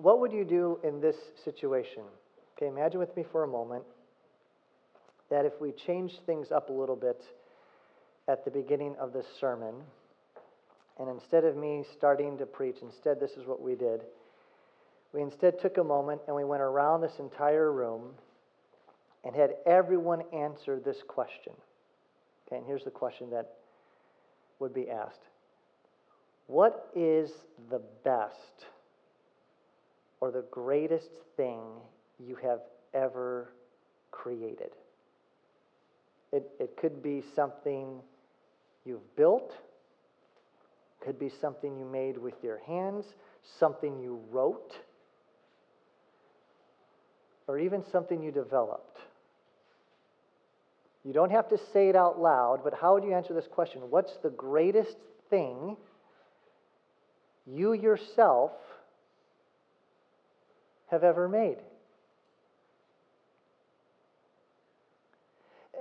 what would you do in this situation? Okay, imagine with me for a moment that if we change things up a little bit at the beginning of this sermon, and instead of me starting to preach, instead, this is what we did. We instead took a moment and we went around this entire room and had everyone answer this question. Okay, and here's the question that would be asked What is the best or the greatest thing you have ever created? It, it could be something you've built, could be something you made with your hands, something you wrote, or even something you developed. You don't have to say it out loud, but how would you answer this question? What's the greatest thing you yourself have ever made?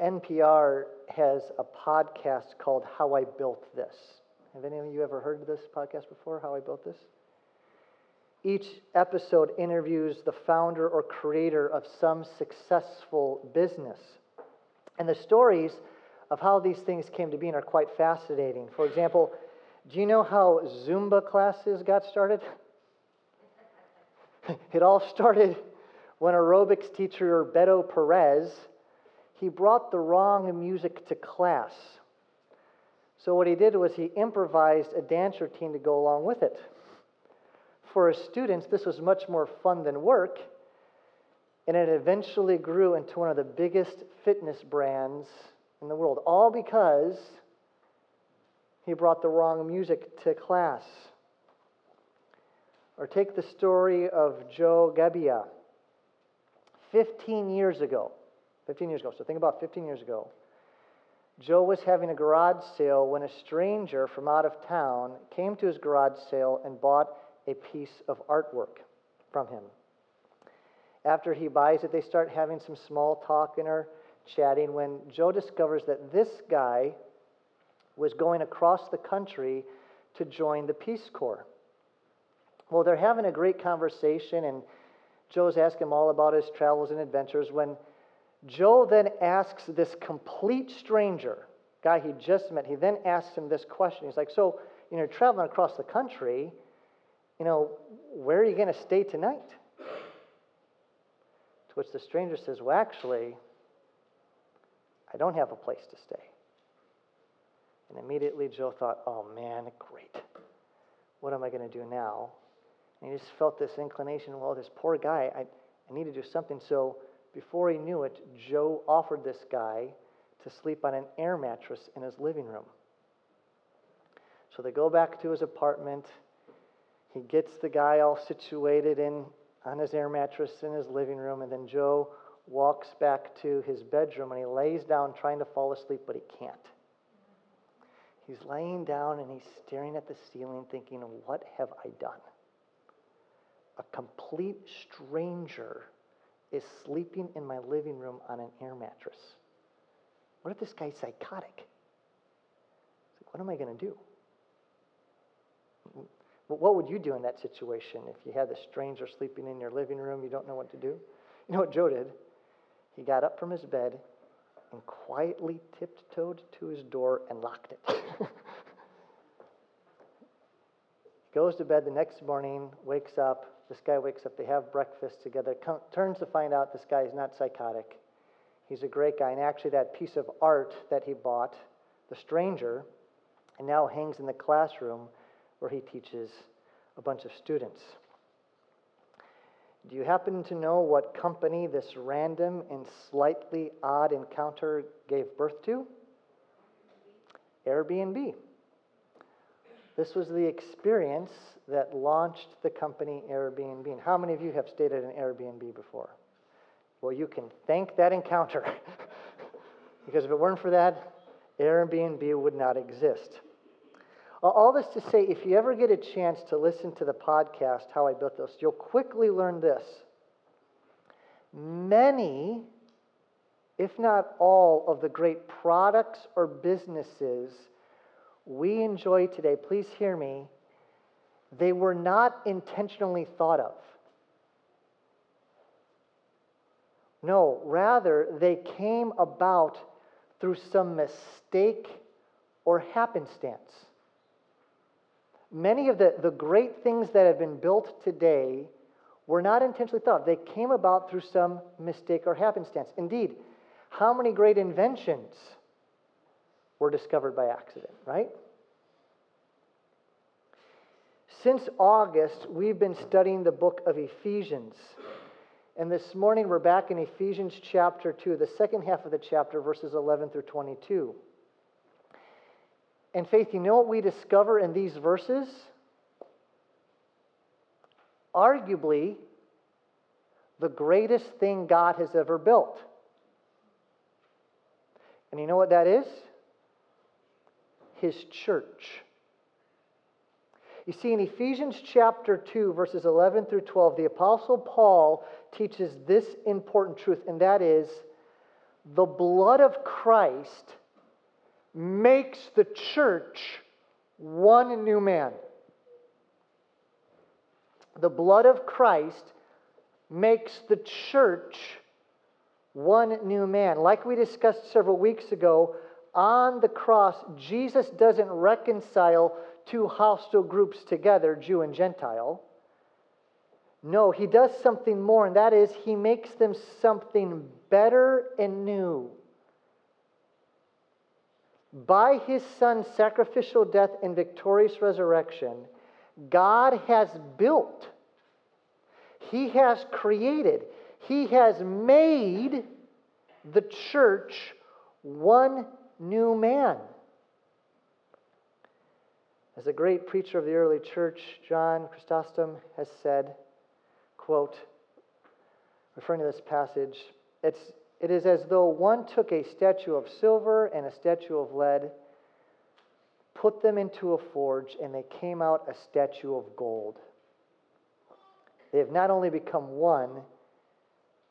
NPR has a podcast called How I Built This. Have any of you ever heard of this podcast before, How I Built This? Each episode interviews the founder or creator of some successful business. And the stories of how these things came to be are quite fascinating. For example, do you know how Zumba classes got started? it all started when aerobics teacher Beto Perez he brought the wrong music to class. So, what he did was he improvised a dance routine to go along with it. For his students, this was much more fun than work, and it eventually grew into one of the biggest fitness brands in the world, all because he brought the wrong music to class. Or take the story of Joe Gebbia. 15 years ago, 15 years ago. So think about 15 years ago. Joe was having a garage sale when a stranger from out of town came to his garage sale and bought a piece of artwork from him. After he buys it, they start having some small talk and are chatting when Joe discovers that this guy was going across the country to join the Peace Corps. Well, they're having a great conversation, and Joe's asking him all about his travels and adventures when Joe then asks this complete stranger, guy he just met, he then asks him this question. He's like, So, you know, traveling across the country, you know, where are you going to stay tonight? To which the stranger says, Well, actually, I don't have a place to stay. And immediately Joe thought, Oh man, great. What am I going to do now? And he just felt this inclination, well, this poor guy, I, I need to do something. So before he knew it, Joe offered this guy to sleep on an air mattress in his living room. So they go back to his apartment. He gets the guy all situated in on his air mattress in his living room, and then Joe walks back to his bedroom and he lays down trying to fall asleep, but he can't. He's laying down and he's staring at the ceiling, thinking, What have I done? A complete stranger is sleeping in my living room on an air mattress. What if this guy's psychotic? What am I going to do? What would you do in that situation if you had a stranger sleeping in your living room, you don't know what to do? You know what Joe did? He got up from his bed and quietly tiptoed to his door and locked it. He Goes to bed the next morning, wakes up, this guy wakes up, they have breakfast together, come, turns to find out this guy is not psychotic. He's a great guy. And actually, that piece of art that he bought, The Stranger, and now hangs in the classroom where he teaches a bunch of students. Do you happen to know what company this random and slightly odd encounter gave birth to? Airbnb. This was the experience that launched the company Airbnb. How many of you have stayed at an Airbnb before? Well, you can thank that encounter. because if it weren't for that, Airbnb would not exist. All this to say, if you ever get a chance to listen to the podcast, How I Built This, you'll quickly learn this. Many, if not all, of the great products or businesses we enjoy today, please hear me, they were not intentionally thought of. No, rather, they came about through some mistake or happenstance. Many of the, the great things that have been built today were not intentionally thought. They came about through some mistake or happenstance. Indeed, how many great inventions were discovered by accident, right? Since August, we've been studying the book of Ephesians. And this morning, we're back in Ephesians chapter 2, the second half of the chapter, verses 11 through 22. And faith, you know what we discover in these verses? Arguably, the greatest thing God has ever built. And you know what that is? His church. You see, in Ephesians chapter 2, verses 11 through 12, the Apostle Paul teaches this important truth, and that is the blood of Christ makes the church one new man. The blood of Christ makes the church one new man. Like we discussed several weeks ago, on the cross, Jesus doesn't reconcile two hostile groups together, Jew and Gentile. No, he does something more, and that is he makes them something better and new. By his son's sacrificial death and victorious resurrection, God has built, he has created, he has made the church one new man. As a great preacher of the early church, John Chrysostom, has said, quote, referring to this passage, it's it is as though one took a statue of silver and a statue of lead, put them into a forge, and they came out a statue of gold. They have not only become one,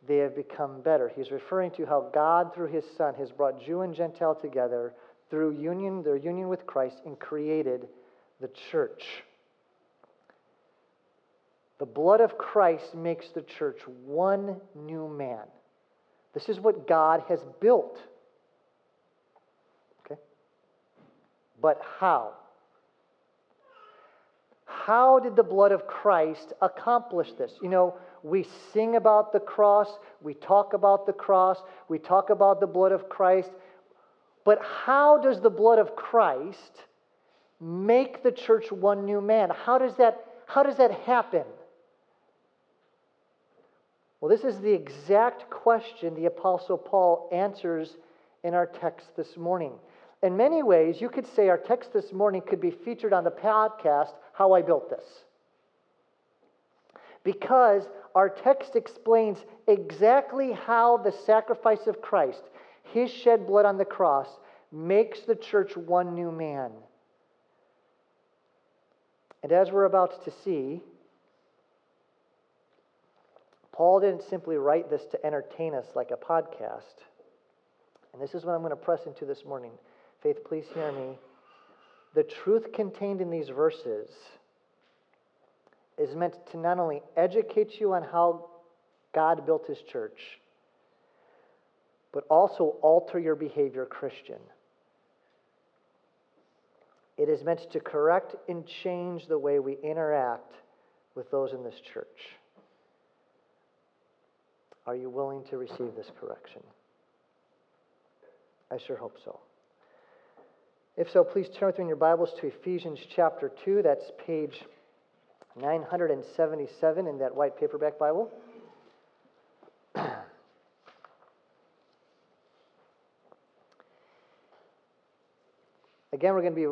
they have become better. He's referring to how God, through his Son, has brought Jew and Gentile together through union, their union with Christ, and created the church. The blood of Christ makes the church one new man. This is what God has built. Okay? But how? How did the blood of Christ accomplish this? You know, we sing about the cross, we talk about the cross, we talk about the blood of Christ, but how does the blood of Christ make the church one new man? How does that, how does that happen? Well, this is the exact question the Apostle Paul answers in our text this morning. In many ways, you could say our text this morning could be featured on the podcast, How I Built This. Because our text explains exactly how the sacrifice of Christ, his shed blood on the cross, makes the church one new man. And as we're about to see, Paul didn't simply write this to entertain us like a podcast. And this is what I'm going to press into this morning. Faith, please hear me. The truth contained in these verses is meant to not only educate you on how God built his church, but also alter your behavior, Christian. It is meant to correct and change the way we interact with those in this church. Are you willing to receive this correction? I sure hope so. If so, please turn with me in your Bibles to Ephesians chapter 2. That's page 977 in that white paperback Bible. Again, we're going to be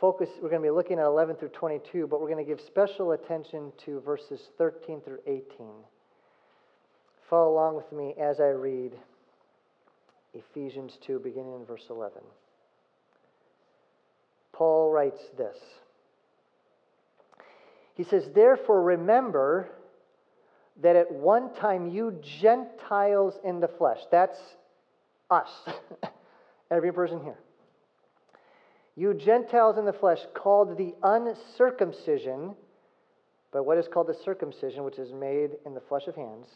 focused, we're going to be looking at 11 through 22, but we're going to give special attention to verses 13 through 18. Follow along with me as I read Ephesians 2, beginning in verse 11. Paul writes this. He says, Therefore, remember that at one time you Gentiles in the flesh, that's us, every person here. You Gentiles in the flesh, called the uncircumcision, but what is called the circumcision, which is made in the flesh of hands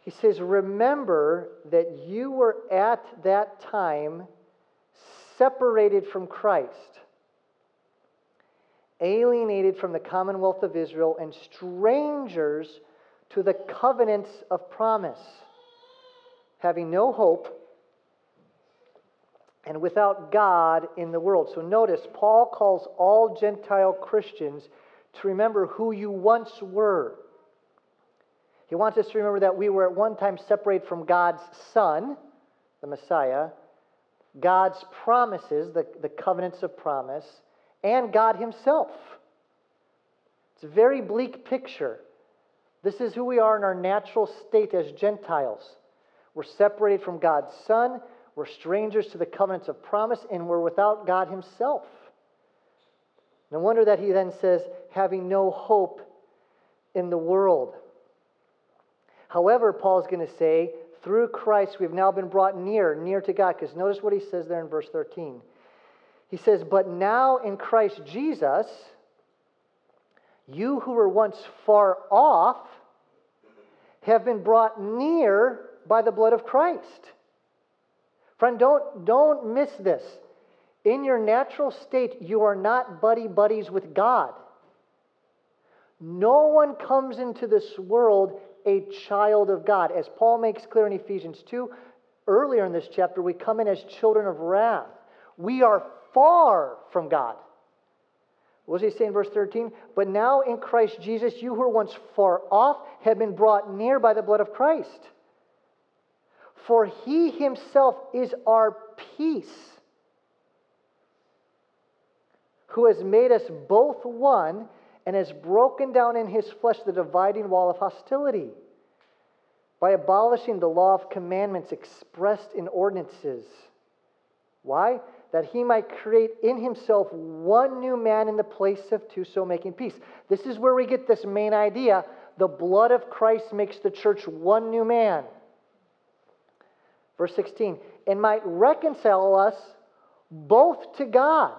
He says, Remember that you were at that time separated from Christ, alienated from the commonwealth of Israel, and strangers to the covenants of promise, having no hope and without God in the world. So notice, Paul calls all Gentile Christians to remember who you once were. He wants us to remember that we were at one time separated from God's Son, the Messiah, God's promises, the, the covenants of promise, and God Himself. It's a very bleak picture. This is who we are in our natural state as Gentiles. We're separated from God's Son, we're strangers to the covenants of promise, and we're without God Himself. No wonder that He then says, having no hope in the world. However, Paul's going to say, through Christ we've now been brought near, near to God. Because notice what he says there in verse 13. He says, But now in Christ Jesus, you who were once far off have been brought near by the blood of Christ. Friend, don't, don't miss this. In your natural state, you are not buddy buddies with God. No one comes into this world a child of God. As Paul makes clear in Ephesians 2, earlier in this chapter, we come in as children of wrath. We are far from God. What does he say in verse 13? But now in Christ Jesus, you who were once far off have been brought near by the blood of Christ. For he himself is our peace, who has made us both one and has broken down in his flesh the dividing wall of hostility by abolishing the law of commandments expressed in ordinances. Why? That he might create in himself one new man in the place of two, so making peace. This is where we get this main idea. The blood of Christ makes the church one new man. Verse 16, and might reconcile us both to God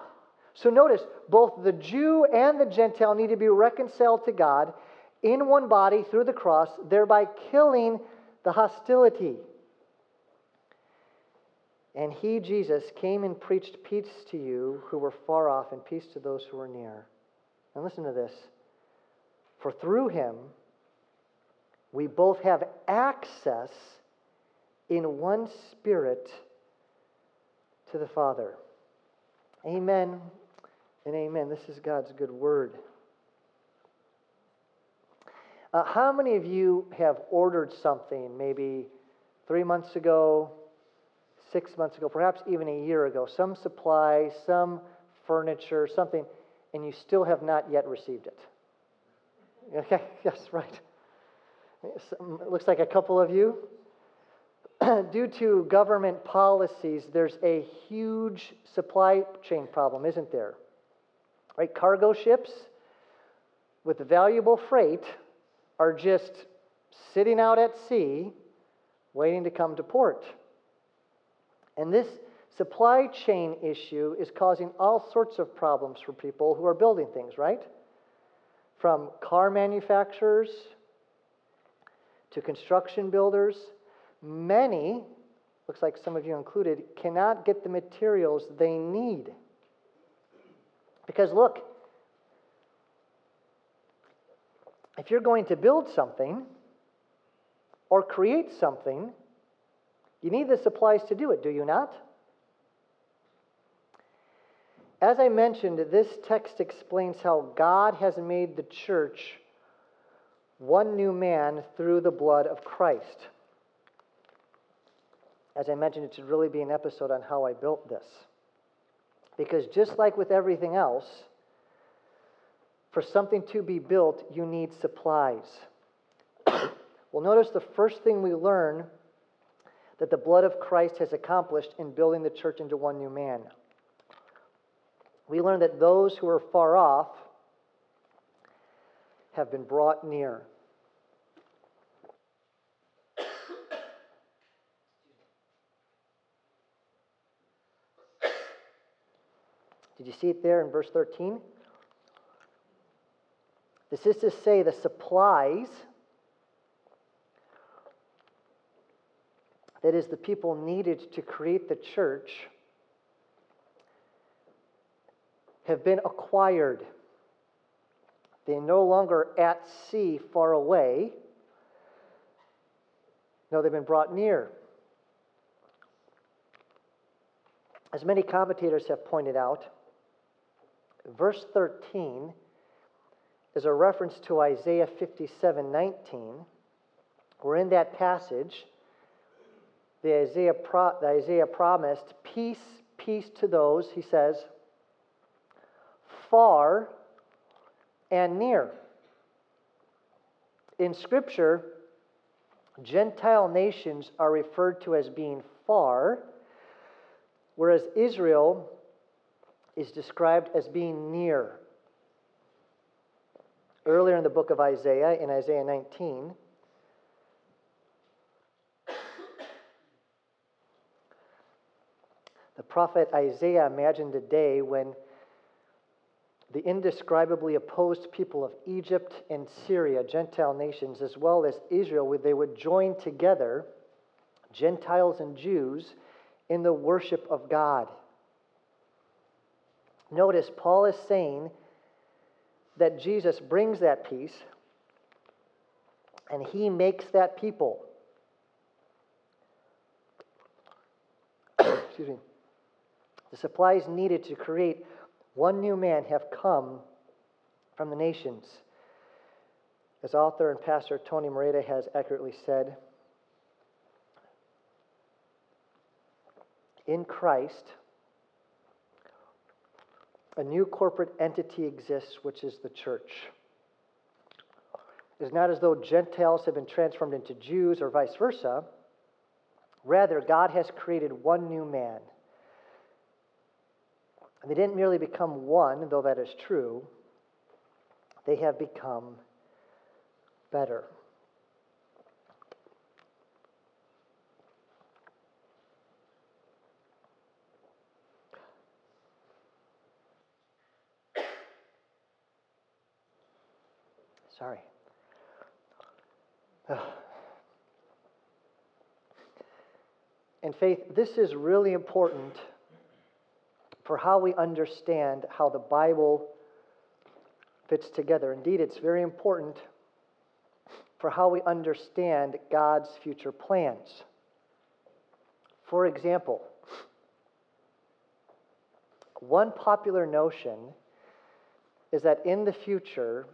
so notice, both the Jew and the Gentile need to be reconciled to God in one body through the cross, thereby killing the hostility. And he, Jesus, came and preached peace to you who were far off and peace to those who were near. And listen to this. For through him, we both have access in one spirit to the Father. Amen and amen. This is God's good word. Uh, how many of you have ordered something maybe three months ago, six months ago, perhaps even a year ago? Some supply, some furniture, something, and you still have not yet received it? Okay, yes, right. It looks like a couple of you. Due to government policies, there's a huge supply chain problem, isn't there? Right? Cargo ships with valuable freight are just sitting out at sea waiting to come to port. And this supply chain issue is causing all sorts of problems for people who are building things, right? From car manufacturers to construction builders. Many, looks like some of you included, cannot get the materials they need. Because look, if you're going to build something or create something, you need the supplies to do it, do you not? As I mentioned, this text explains how God has made the church one new man through the blood of Christ. As I mentioned, it should really be an episode on how I built this. Because just like with everything else, for something to be built, you need supplies. well, notice the first thing we learn that the blood of Christ has accomplished in building the church into one new man. We learn that those who are far off have been brought near. Did you see it there in verse 13? This is to say, the supplies that is, the people needed to create the church, have been acquired. They're no longer at sea far away. No, they've been brought near. As many commentators have pointed out, verse 13 is a reference to Isaiah 57 19, where in that passage, the Isaiah, pro- the Isaiah promised peace, peace to those, he says, far and near. In Scripture, Gentile nations are referred to as being far, whereas Israel is described as being near. Earlier in the book of Isaiah, in Isaiah 19, the prophet Isaiah imagined a day when the indescribably opposed people of Egypt and Syria, Gentile nations, as well as Israel, they would join together, Gentiles and Jews, in the worship of God. Notice Paul is saying that Jesus brings that peace and he makes that people. Excuse me. The supplies needed to create one new man have come from the nations. As author and pastor Tony Merida has accurately said, in Christ, a new corporate entity exists, which is the church. It is not as though Gentiles have been transformed into Jews or vice versa. Rather, God has created one new man and they didn't merely become one, though that is true, they have become better. Sorry. And faith, this is really important for how we understand how the Bible fits together. Indeed, it's very important for how we understand God's future plans. For example, one popular notion is that in the future,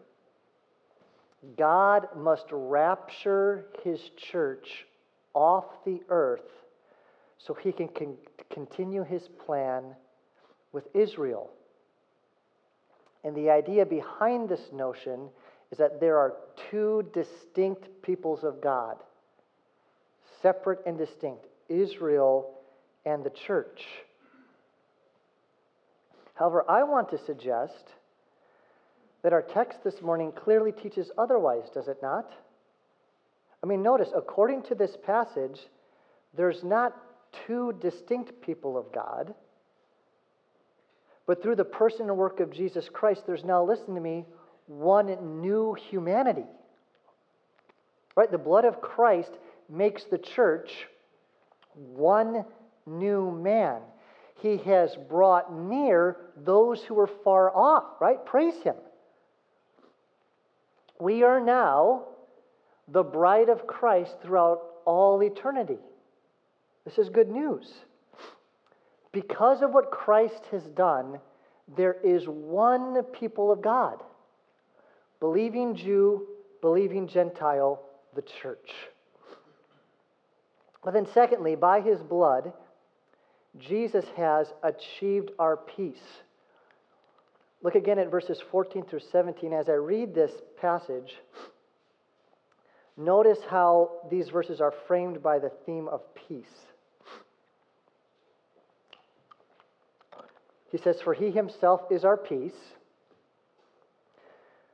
God must rapture his church off the earth so he can con- continue his plan with Israel. And the idea behind this notion is that there are two distinct peoples of God, separate and distinct Israel and the church. However, I want to suggest that our text this morning clearly teaches otherwise, does it not? I mean, notice, according to this passage, there's not two distinct people of God. But through the person and work of Jesus Christ, there's now, listen to me, one new humanity. Right? The blood of Christ makes the church one new man. He has brought near those who were far off, right? Praise Him. We are now the bride of Christ throughout all eternity. This is good news. Because of what Christ has done, there is one people of God believing Jew, believing Gentile, the church. But then, secondly, by his blood, Jesus has achieved our peace. Look again at verses 14 through 17. As I read this passage, notice how these verses are framed by the theme of peace. He says, For he himself is our peace,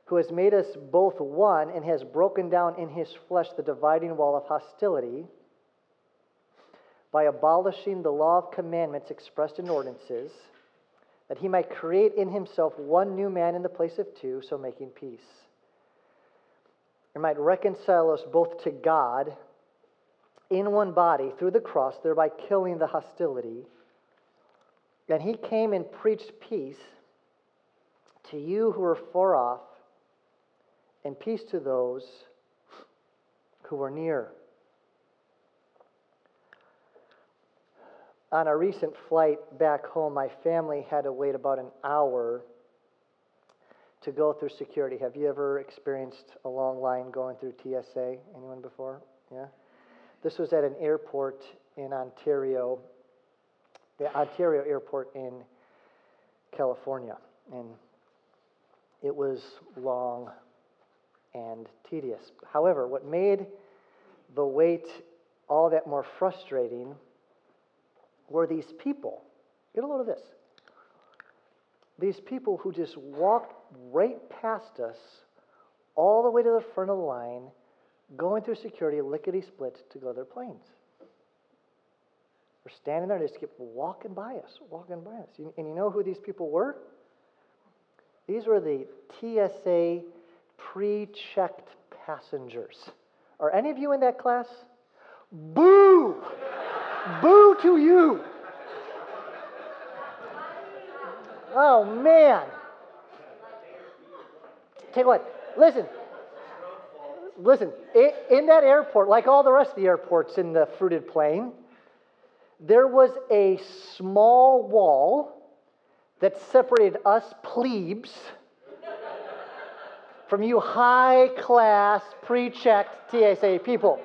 who has made us both one and has broken down in his flesh the dividing wall of hostility by abolishing the law of commandments expressed in ordinances, that he might create in himself one new man in the place of two, so making peace. And might reconcile us both to God in one body through the cross, thereby killing the hostility. And he came and preached peace to you who were far off, and peace to those who were near. On a recent flight back home, my family had to wait about an hour to go through security. Have you ever experienced a long line going through TSA? Anyone before? Yeah? This was at an airport in Ontario, the Ontario airport in California. And it was long and tedious. However, what made the wait all that more frustrating were these people. Get a load of this. These people who just walked right past us all the way to the front of the line, going through security, lickety split to go to their planes. We're standing there and they just kept walking by us, walking by us. And you know who these people were? These were the TSA pre checked passengers. Are any of you in that class? Boo! Boo to you! Oh, man. Tell you what, listen. Listen, in that airport, like all the rest of the airports in the fruited plain, there was a small wall that separated us plebes from you high class, pre checked TSA people.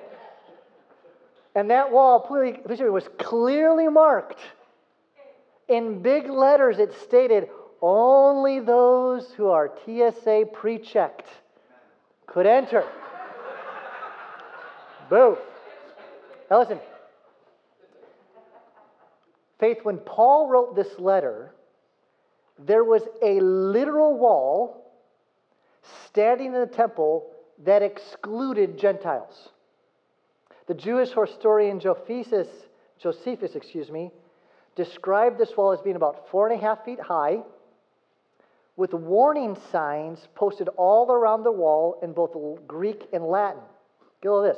And that wall was clearly marked. In big letters, it stated only those who are TSA pre checked could enter. Boo. Now listen. Faith, when Paul wrote this letter, there was a literal wall standing in the temple that excluded Gentiles. The Jewish historian Josephus, Josephus, excuse me, described this wall as being about four and a half feet high, with warning signs posted all around the wall in both Greek and Latin. Get all this.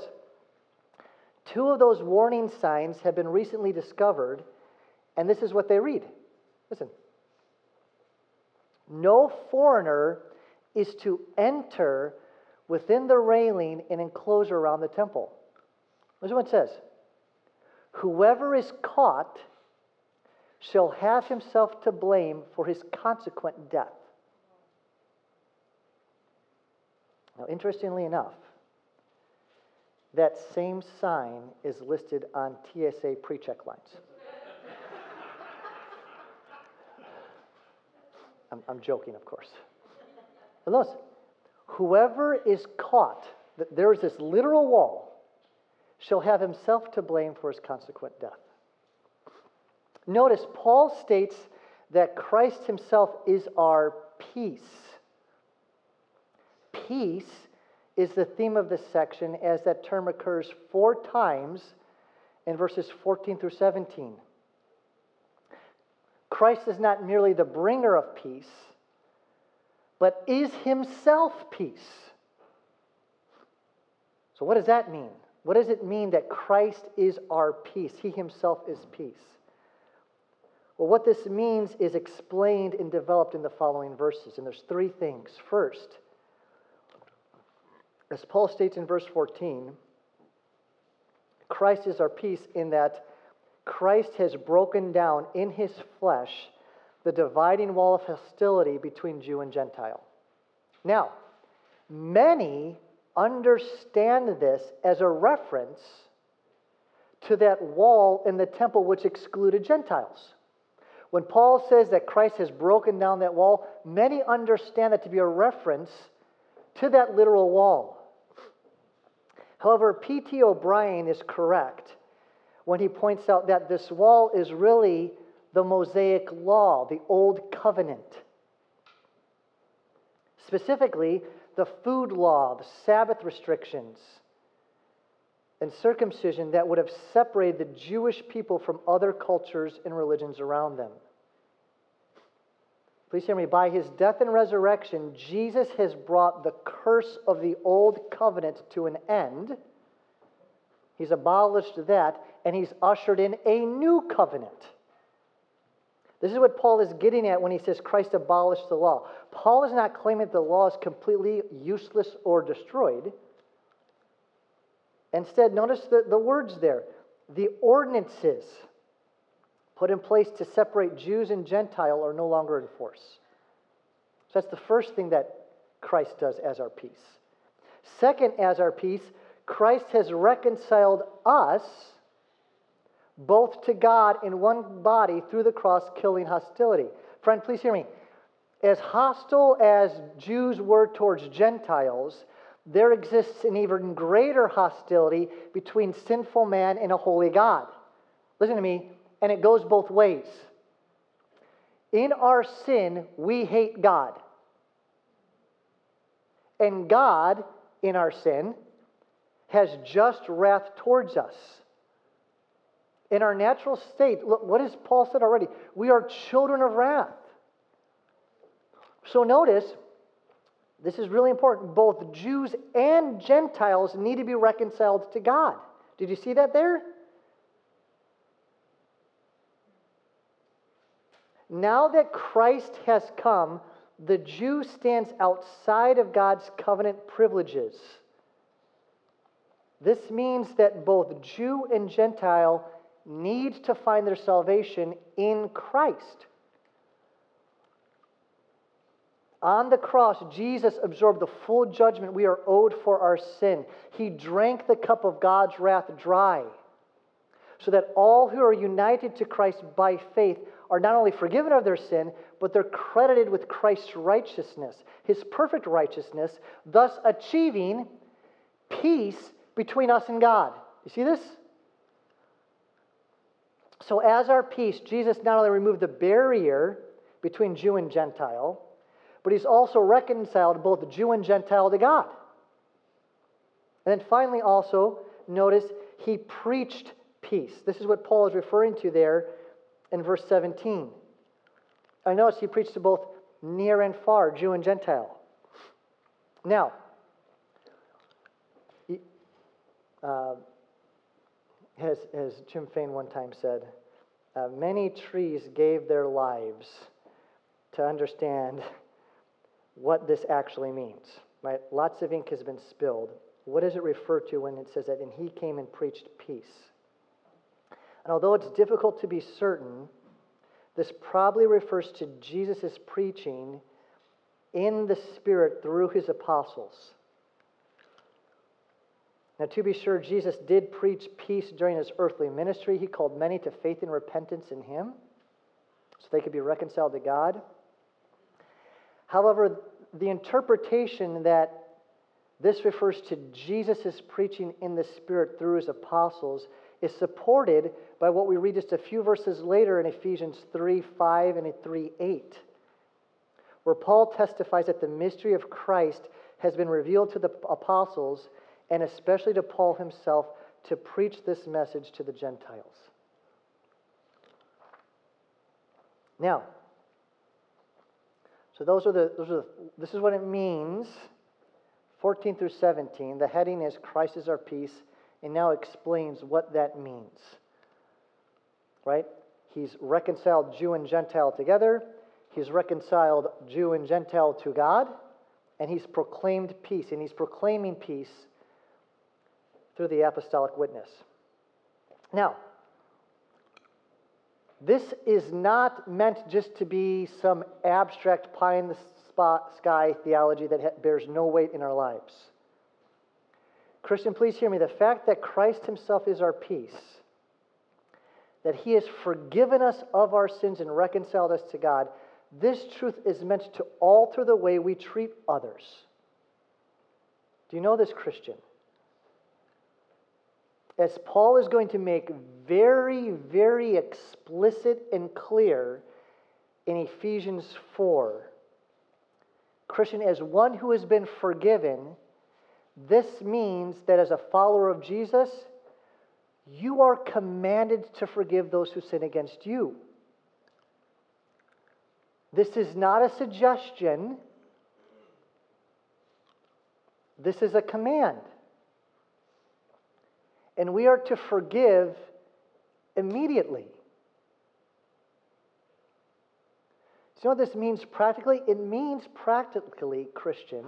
Two of those warning signs have been recently discovered, and this is what they read. Listen. No foreigner is to enter within the railing and enclosure around the temple. Listen what it says. Whoever is caught shall have himself to blame for his consequent death. Now, interestingly enough, that same sign is listed on TSA pre check lines. I'm, I'm joking, of course. But notice, whoever is caught, there is this literal wall, shall have himself to blame for his consequent death. Notice, Paul states that Christ himself is our peace. Peace is the theme of this section as that term occurs four times in verses 14 through 17. Christ is not merely the bringer of peace, but is himself peace. So, what does that mean? What does it mean that Christ is our peace? He himself is peace. Well, what this means is explained and developed in the following verses. And there's three things. First, as Paul states in verse 14, Christ is our peace in that Christ has broken down in his flesh the dividing wall of hostility between Jew and Gentile. Now, many understand this as a reference to that wall in the temple which excluded Gentiles. When Paul says that Christ has broken down that wall, many understand that to be a reference to that literal wall. However, P.T. O'Brien is correct when he points out that this wall is really the Mosaic law, the Old Covenant. Specifically, the food law, the Sabbath restrictions, and circumcision that would have separated the Jewish people from other cultures and religions around them. Please hear me. By his death and resurrection, Jesus has brought the curse of the old covenant to an end He's abolished that, and he's ushered in a new covenant. This is what Paul is getting at when he says Christ abolished the law. Paul is not claiming that the law is completely useless or destroyed. Instead, notice the, the words there the ordinances put in place to separate Jews and Gentile are no longer in force. So that's the first thing that Christ does as our peace. Second, as our peace, Christ has reconciled us both to God in one body through the cross, killing hostility. Friend, please hear me. As hostile as Jews were towards Gentiles, there exists an even greater hostility between sinful man and a holy God. Listen to me, and it goes both ways. In our sin, we hate God. And God, in our sin, has just wrath towards us. In our natural state, look, what has Paul said already? We are children of wrath. So notice, this is really important. Both Jews and Gentiles need to be reconciled to God. Did you see that there? Now that Christ has come, the Jew stands outside of God's covenant privileges. This means that both Jew and Gentile need to find their salvation in Christ. On the cross, Jesus absorbed the full judgment we are owed for our sin. He drank the cup of God's wrath dry, so that all who are united to Christ by faith are not only forgiven of their sin, but they're credited with Christ's righteousness, his perfect righteousness, thus achieving peace between us and God. You see this? So, as our peace, Jesus not only removed the barrier between Jew and Gentile, but he's also reconciled both Jew and Gentile to God. And then finally, also, notice he preached peace. This is what Paul is referring to there in verse 17. I notice he preached to both near and far, Jew and Gentile. Now, uh, as, as Jim Fain one time said, uh, many trees gave their lives to understand what this actually means. Right? Lots of ink has been spilled. What does it refer to when it says that, and he came and preached peace? And although it's difficult to be certain, this probably refers to Jesus' preaching in the Spirit through his apostles. Now, to be sure, Jesus did preach peace during his earthly ministry. He called many to faith and repentance in him so they could be reconciled to God. However, the interpretation that this refers to Jesus' preaching in the Spirit through his apostles is supported by what we read just a few verses later in Ephesians 3 5 and 3 8, where Paul testifies that the mystery of Christ has been revealed to the apostles and especially to Paul himself, to preach this message to the Gentiles. Now, so those are the, those are the, this is what it means, 14 through 17. The heading is Christ is our peace, and now explains what that means. Right? He's reconciled Jew and Gentile together. He's reconciled Jew and Gentile to God, and he's proclaimed peace, and he's proclaiming peace through the apostolic witness. Now, this is not meant just to be some abstract pie in the sky theology that bears no weight in our lives. Christian, please hear me. The fact that Christ Himself is our peace, that He has forgiven us of our sins and reconciled us to God, this truth is meant to alter the way we treat others. Do you know this, Christian? As Paul is going to make very, very explicit and clear in Ephesians 4. Christian, as one who has been forgiven, this means that as a follower of Jesus, you are commanded to forgive those who sin against you. This is not a suggestion, this is a command. And we are to forgive immediately. So, you know what this means practically? It means practically, Christian,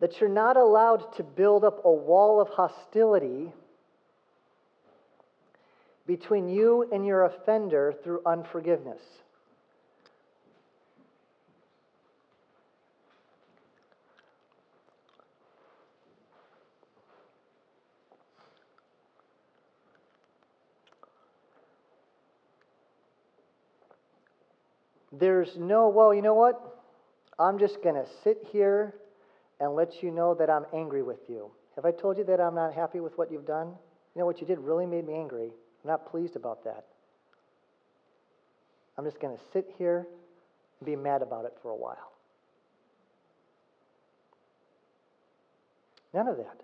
that you're not allowed to build up a wall of hostility between you and your offender through unforgiveness. There's no, well, you know what? I'm just going to sit here and let you know that I'm angry with you. Have I told you that I'm not happy with what you've done? You know what you did really made me angry. I'm not pleased about that. I'm just going to sit here and be mad about it for a while. None of that.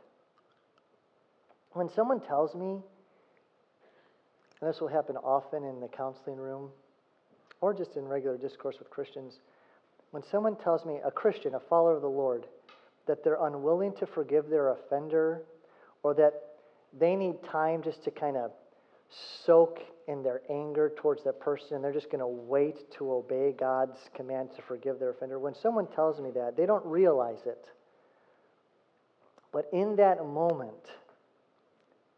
When someone tells me, and this will happen often in the counseling room or just in regular discourse with Christians, when someone tells me, a Christian, a follower of the Lord, that they're unwilling to forgive their offender or that they need time just to kind of soak in their anger towards that person they're just going to wait to obey God's command to forgive their offender. When someone tells me that, they don't realize it. But in that moment,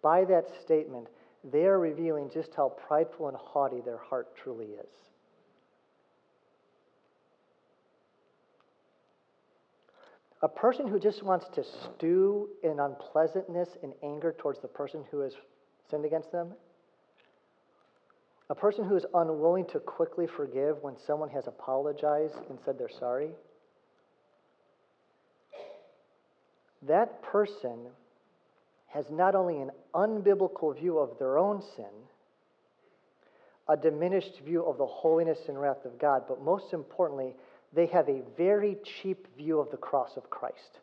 by that statement, they are revealing just how prideful and haughty their heart truly is. A person who just wants to stew in unpleasantness and anger towards the person who has sinned against them. A person who is unwilling to quickly forgive when someone has apologized and said they're sorry, that person has not only an unbiblical view of their own sin, a diminished view of the holiness and wrath of God, but most importantly, they have a very cheap view of the cross of Christ.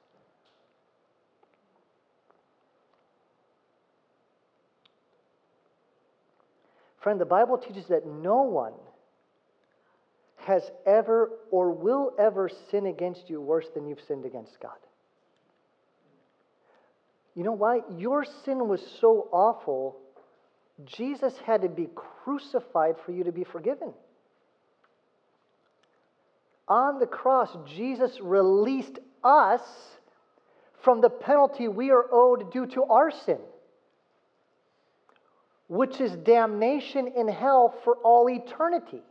Friend, the Bible teaches that no one has ever or will ever sin against you worse than you've sinned against God. You know why? Your sin was so awful, Jesus had to be crucified for you to be forgiven. On the cross, Jesus released us from the penalty we are owed due to our sin which is damnation in hell for all eternity.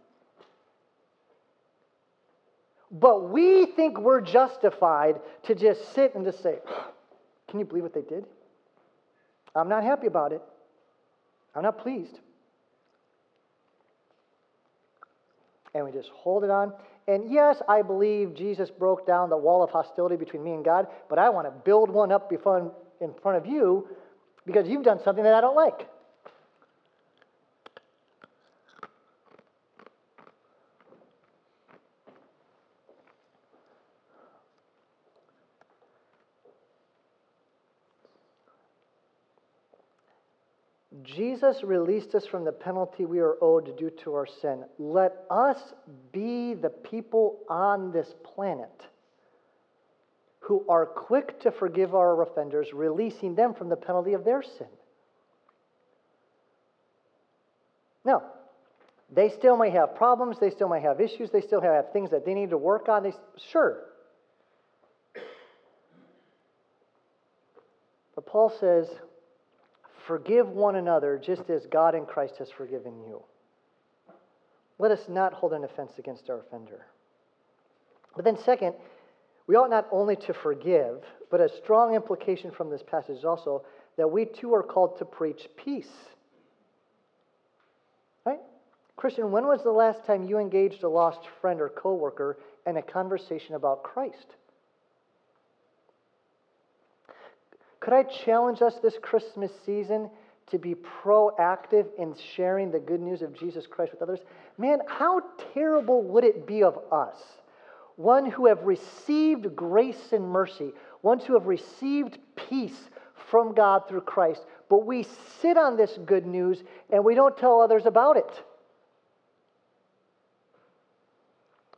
But we think we're justified to just sit and just say, Can you believe what they did? I'm not happy about it. I'm not pleased. And we just hold it on. And yes, I believe Jesus broke down the wall of hostility between me and God, but I want to build one up in front of you because you've done something that I don't like. Jesus released us from the penalty we are owed due to our sin. Let us be the people on this planet who are quick to forgive our offenders, releasing them from the penalty of their sin. Now, they still may have problems, they still may have issues, they still have things that they need to work on. They, sure. But Paul says, Forgive one another just as God in Christ has forgiven you. Let us not hold an offense against our offender. But then, second, we ought not only to forgive, but a strong implication from this passage is also that we too are called to preach peace. Right? Christian, when was the last time you engaged a lost friend or coworker in a conversation about Christ? Could I challenge us this Christmas season to be proactive in sharing the good news of Jesus Christ with others? Man, how terrible would it be of us, one who have received grace and mercy, ones who have received peace from God through Christ, but we sit on this good news and we don't tell others about it?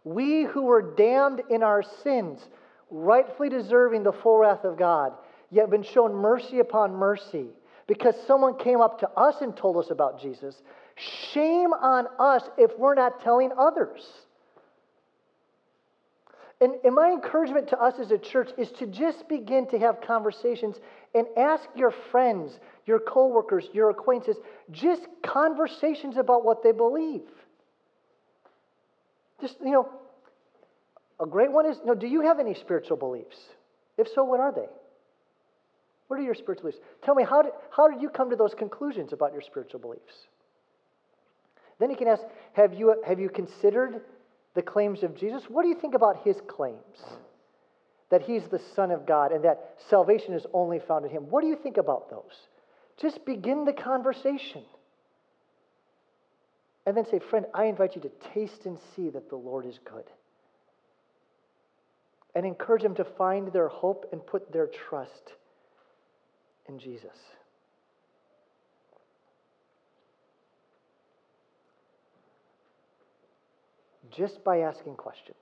We who were damned in our sins, rightfully deserving the full wrath of God, yet been shown mercy upon mercy because someone came up to us and told us about Jesus. Shame on us if we're not telling others. And, and my encouragement to us as a church is to just begin to have conversations and ask your friends, your coworkers, your acquaintances, just conversations about what they believe. Just, you know, a great one is, you know, do you have any spiritual beliefs? If so, what are they? What are your spiritual beliefs? Tell me, how did, how did you come to those conclusions about your spiritual beliefs? Then you can ask, have you, have you considered the claims of Jesus? What do you think about his claims? That he's the Son of God and that salvation is only found in him. What do you think about those? Just begin the conversation. And then say, friend, I invite you to taste and see that the Lord is good. And encourage them to find their hope and put their trust in Jesus. Just by asking questions.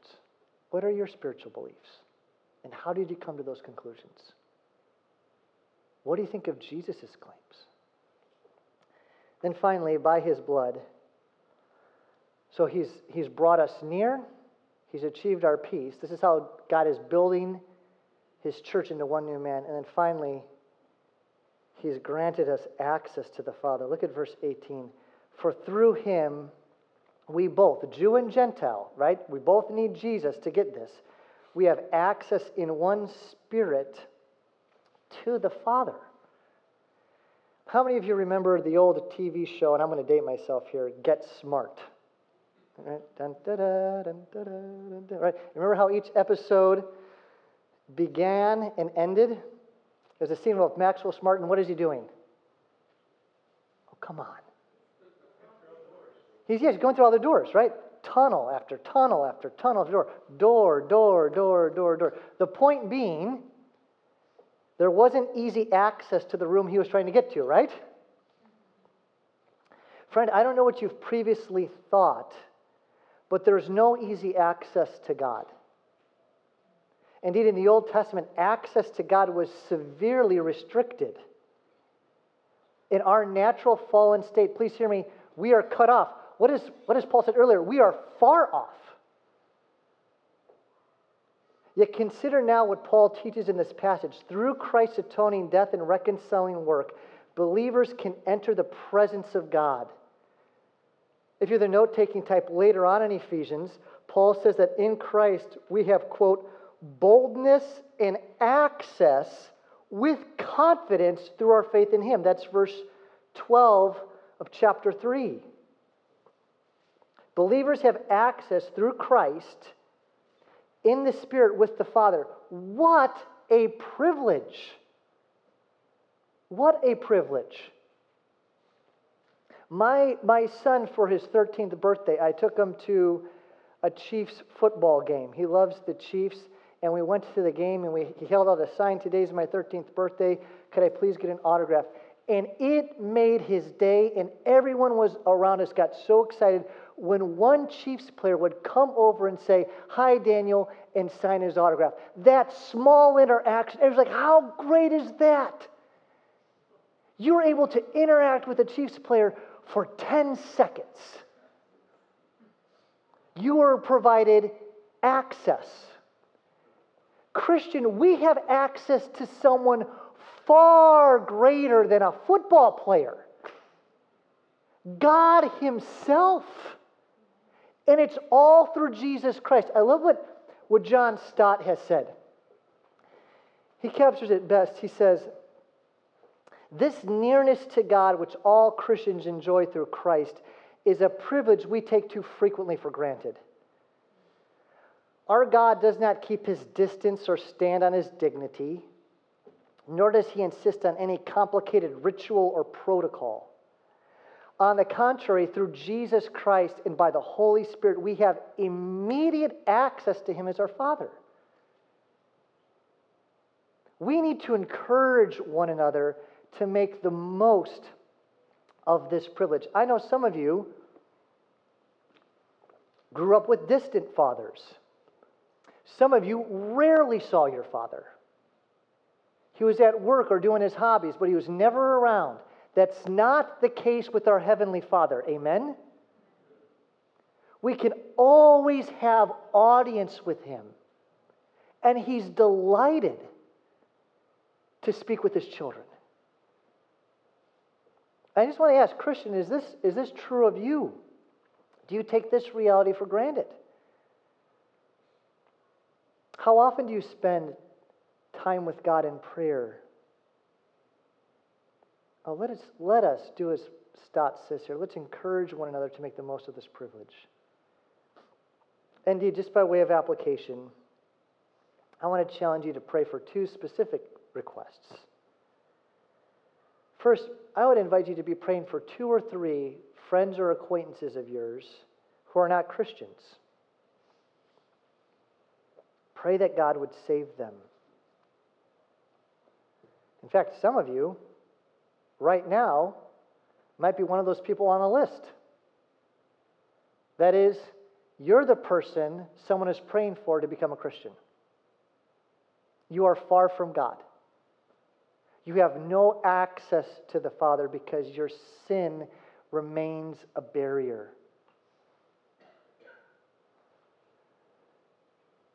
What are your spiritual beliefs? And how did you come to those conclusions? What do you think of Jesus' claims? Then finally, by his blood, so he's, he's brought us near, he's achieved our peace. This is how God is building his church into one new man. And then finally, he's granted us access to the Father. Look at verse 18. For through him, we both, Jew and Gentile, right? We both need Jesus to get this. We have access in one spirit to the Father. How many of you remember the old TV show, and I'm going to date myself here, Get Smart? Right? Remember how each episode began and ended? There's a scene with Maxwell Smart, and what is he doing? Oh, come on. He's, yeah, he's going through all the doors, right? Tunnel after tunnel after tunnel after door. Door, door, door, door, door. The point being, there wasn't easy access to the room he was trying to get to, right? Friend, I don't know what you've previously thought, but there's no easy access to God. Indeed, in the Old Testament, access to God was severely restricted. In our natural fallen state, please hear me, we are cut off. What, is, what is Paul said earlier? We are far off. Yet consider now what Paul teaches in this passage. Through Christ's atoning death and reconciling work, believers can enter the presence of God. If you're the note taking type later on in Ephesians, Paul says that in Christ we have, quote, boldness and access with confidence through our faith in Him. That's verse 12 of chapter 3. Believers have access through Christ in the Spirit with the Father. What a privilege! What a privilege. My, my son, for his 13th birthday, I took him to a Chiefs football game. He loves the Chiefs, and we went to the game and we, he held out a sign Today's my 13th birthday. Could I please get an autograph? And it made his day, and everyone was around us got so excited when one Chiefs player would come over and say, Hi, Daniel, and sign his autograph. That small interaction, it was like, How great is that? You were able to interact with a Chiefs player for 10 seconds. You were provided access. Christian, we have access to someone far greater than a football player God Himself. And it's all through Jesus Christ. I love what, what John Stott has said. He captures it best. He says, This nearness to God, which all Christians enjoy through Christ, is a privilege we take too frequently for granted. Our God does not keep his distance or stand on his dignity, nor does he insist on any complicated ritual or protocol. On the contrary, through Jesus Christ and by the Holy Spirit, we have immediate access to Him as our Father. We need to encourage one another to make the most of this privilege. I know some of you grew up with distant fathers. Some of you rarely saw your father. He was at work or doing his hobbies, but he was never around. That's not the case with our Heavenly Father. Amen? We can always have audience with him. And he's delighted to speak with his children. I just want to ask, Christian, is this, is this true of you? Do you take this reality for granted? How often do you spend time with God in prayer? Oh, let, us, let us do as Stott says here. Let's encourage one another to make the most of this privilege. Indeed, just by way of application, I want to challenge you to pray for two specific requests. First, I would invite you to be praying for two or three friends or acquaintances of yours who are not Christians. Pray that God would save them. In fact, some of you, right now, might be one of those people on the list. That is, you're the person someone is praying for to become a Christian. You are far from God. You have no access to the Father because your sin remains a barrier.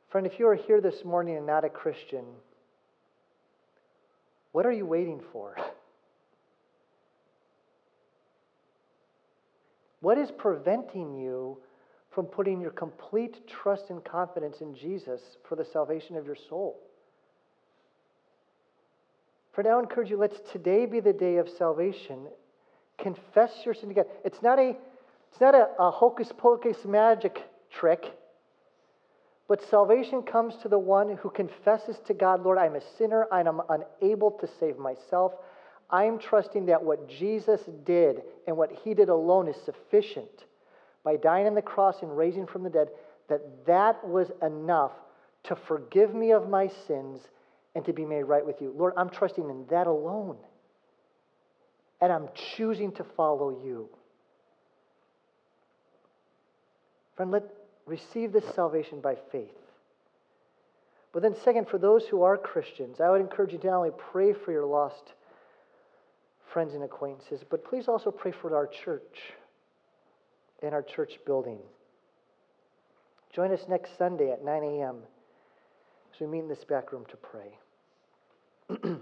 Friend, if you are here this morning and not a Christian, what are you waiting for? What is preventing you from putting your complete trust and confidence in Jesus for the salvation of your soul? For now, I encourage you, let's today be the day of salvation. Confess your sin to God. It's not a, it's not a, a hocus pocus magic trick. But salvation comes to the one who confesses to God, Lord, I'm a sinner. I am unable to save myself. I'm trusting that what Jesus did and what he did alone is sufficient by dying on the cross and raising from the dead, that that was enough to forgive me of my sins and to be made right with you. Lord, I'm trusting in that alone. And I'm choosing to follow you. Friend, let, receive this salvation by faith. But then, second, for those who are Christians, I would encourage you to not only pray for your lost friends and acquaintances, but please also pray for our church and our church building. Join us next Sunday at 9 a.m. as we meet in this back room to pray.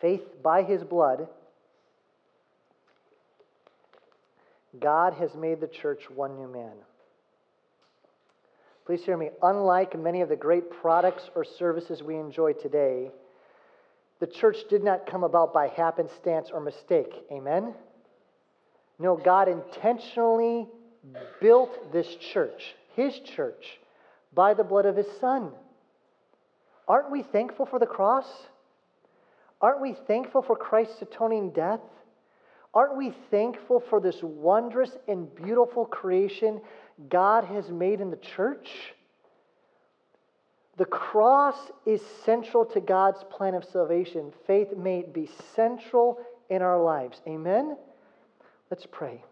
Faith by his blood God has made the church one new man. Please hear me. Unlike many of the great products or services we enjoy today, the church did not come about by happenstance or mistake. Amen? No, God intentionally built this church, His church, by the blood of His Son. Aren't we thankful for the cross? Aren't we thankful for Christ's atoning death? Aren't we thankful for this wondrous and beautiful creation God has made in the church. The cross is central to God's plan of salvation. Faith may be central in our lives. Amen? Let's pray.